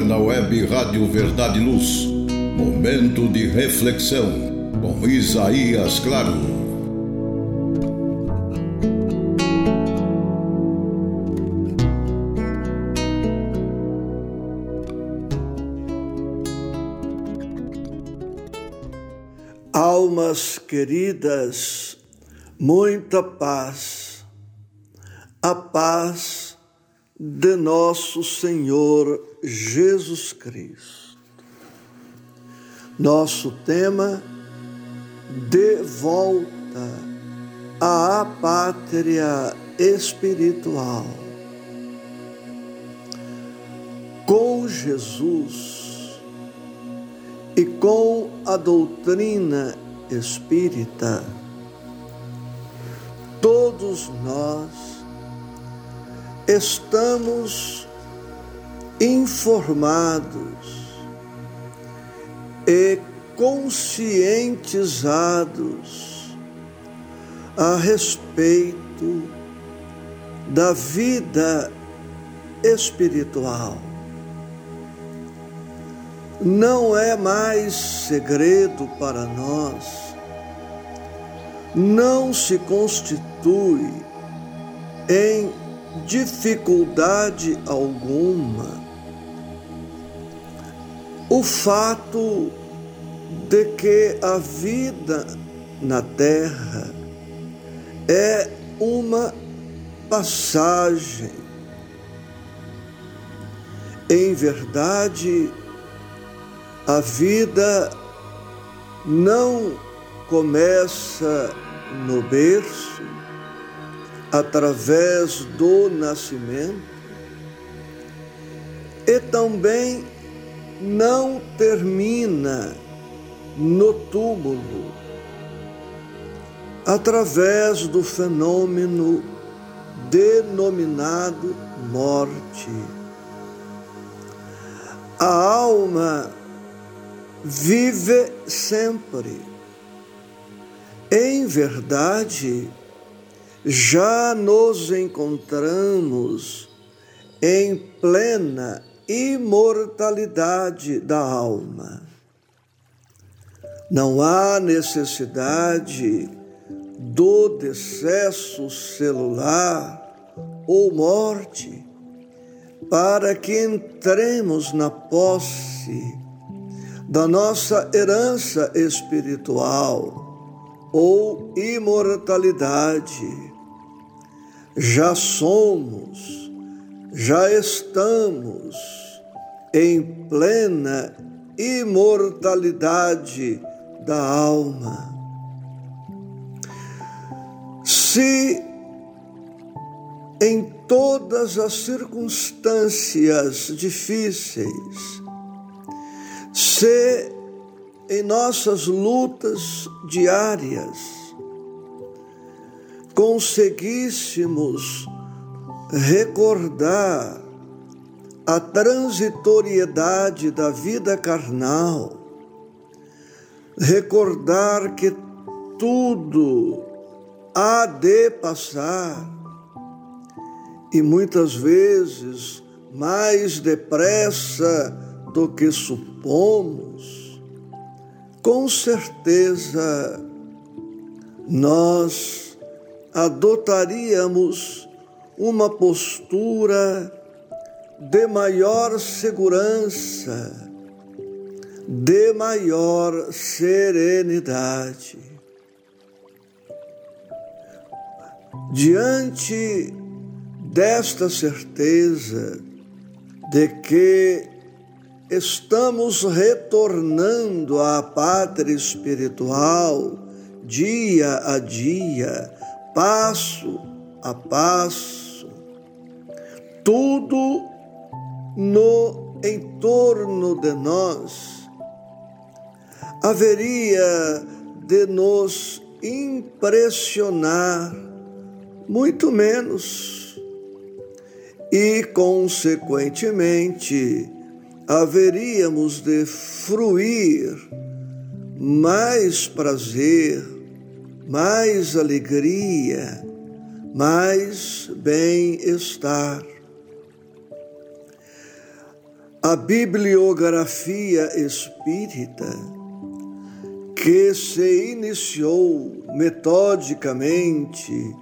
agora na web Rádio Verdade e Luz. Momento de reflexão com Isaías Claro. Almas queridas, muita paz, a paz de nosso Senhor Jesus Cristo. Nosso tema de volta à pátria espiritual. Com Jesus e com a doutrina espírita, todos nós estamos informados e conscientizados a respeito da vida espiritual. Não é mais segredo para nós, não se constitui em dificuldade alguma o fato de que a vida na terra é uma passagem. Em verdade, a vida não começa no berço, através do nascimento e também não termina no túmulo através do fenômeno denominado morte. A alma vive sempre. Em verdade, já nos encontramos em plena imortalidade da alma. Não há necessidade do decesso celular ou morte para que entremos na posse da nossa herança espiritual ou imortalidade já somos, já estamos em plena imortalidade da alma. Se em todas as circunstâncias difíceis, se em nossas lutas diárias, conseguíssemos recordar a transitoriedade da vida carnal, recordar que tudo há de passar e muitas vezes mais depressa do que supomos, com certeza nós adotaríamos uma postura de maior segurança, de maior serenidade. Diante desta certeza de que estamos retornando à pátria espiritual dia a dia, passo a passo, tudo no entorno de nós haveria de nos impressionar muito menos e, consequentemente, haveríamos de fruir mais prazer mais alegria, mais bem-estar. A bibliografia espírita, que se iniciou metodicamente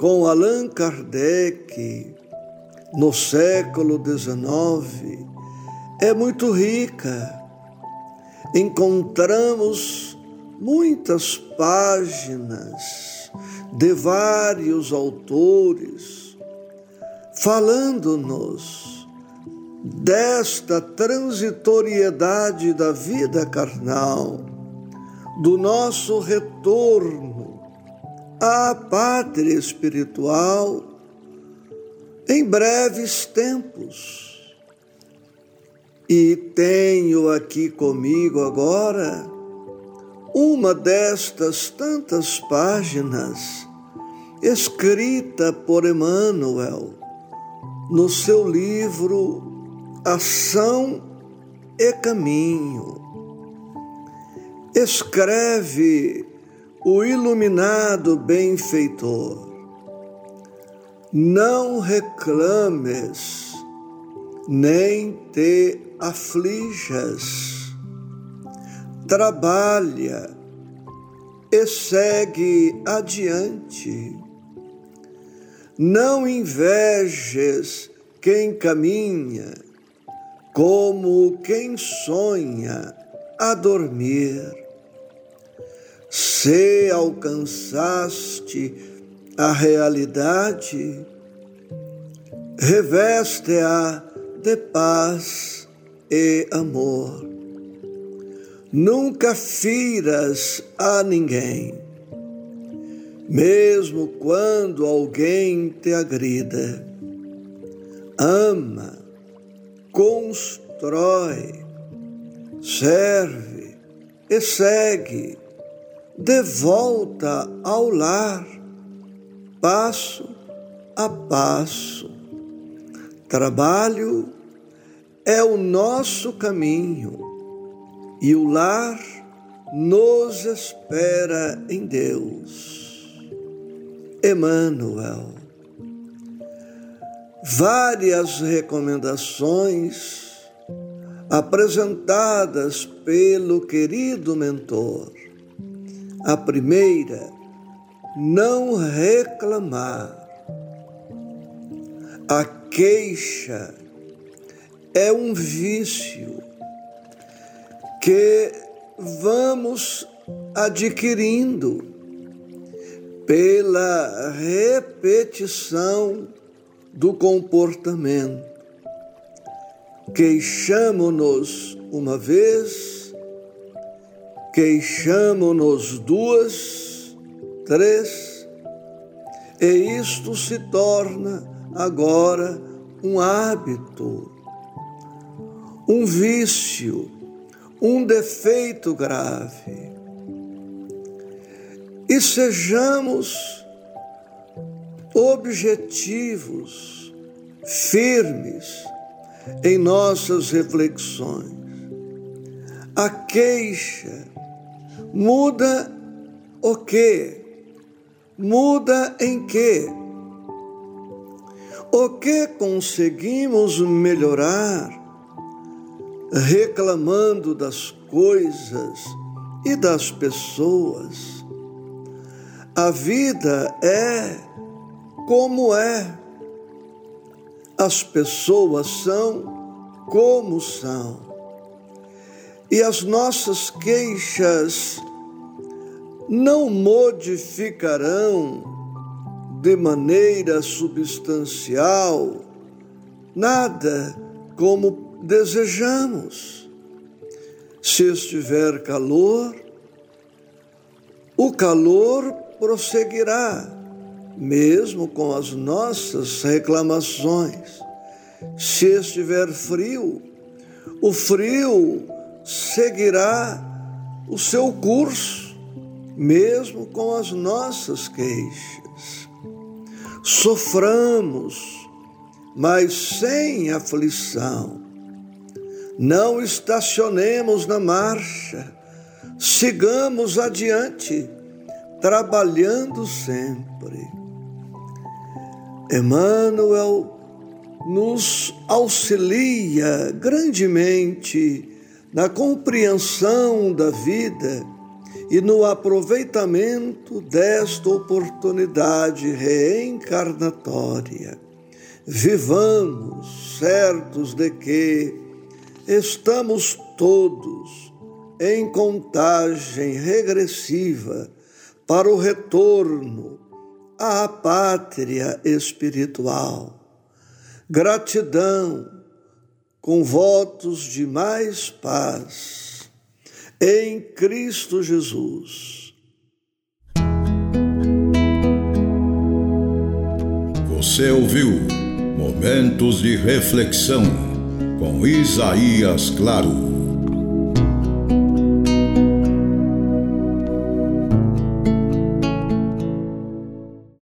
com Allan Kardec no século XIX, é muito rica. Encontramos muitas páginas de vários autores falando-nos desta transitoriedade da vida carnal, do nosso retorno à pátria espiritual em breves tempos. E tenho aqui comigo agora uma destas tantas páginas escrita por Emmanuel no seu livro Ação e Caminho. Escreve o iluminado benfeitor: Não reclames, nem te aflijas trabalha e segue adiante. Não invejes quem caminha, como quem sonha a dormir. Se alcançaste a realidade, reveste-a de paz e amor. Nunca firas a ninguém, mesmo quando alguém te agrida. Ama, constrói, serve e segue de volta ao lar, passo a passo. Trabalho é o nosso caminho e o lar nos espera em Deus. Emmanuel. Várias recomendações apresentadas pelo querido mentor. A primeira, não reclamar. A queixa é um vício que vamos adquirindo pela repetição do comportamento. Queixamo-nos uma vez, queixamo-nos duas, três, e isto se torna agora um hábito, um vício um defeito grave. E sejamos objetivos, firmes em nossas reflexões. A queixa muda o quê? Muda em quê? O que conseguimos melhorar reclamando das coisas e das pessoas. A vida é como é. As pessoas são como são. E as nossas queixas não modificarão de maneira substancial nada como desejamos. Se estiver calor, o calor prosseguirá, mesmo com as nossas reclamações. Se estiver frio, o frio seguirá o seu curso, mesmo com as nossas queixas. Soframos, mas sem aflição não estacionemos na marcha, sigamos adiante, trabalhando sempre. Emmanuel nos auxilia grandemente na compreensão da vida e no aproveitamento desta oportunidade reencarnatória. Vivamos certos de que estamos todos em contagem regressiva para o retorno à pátria espiritual. Gratidão com votos de mais paz em Cristo Jesus. Você ouviu Momentos de Reflexão com Isaías Claro.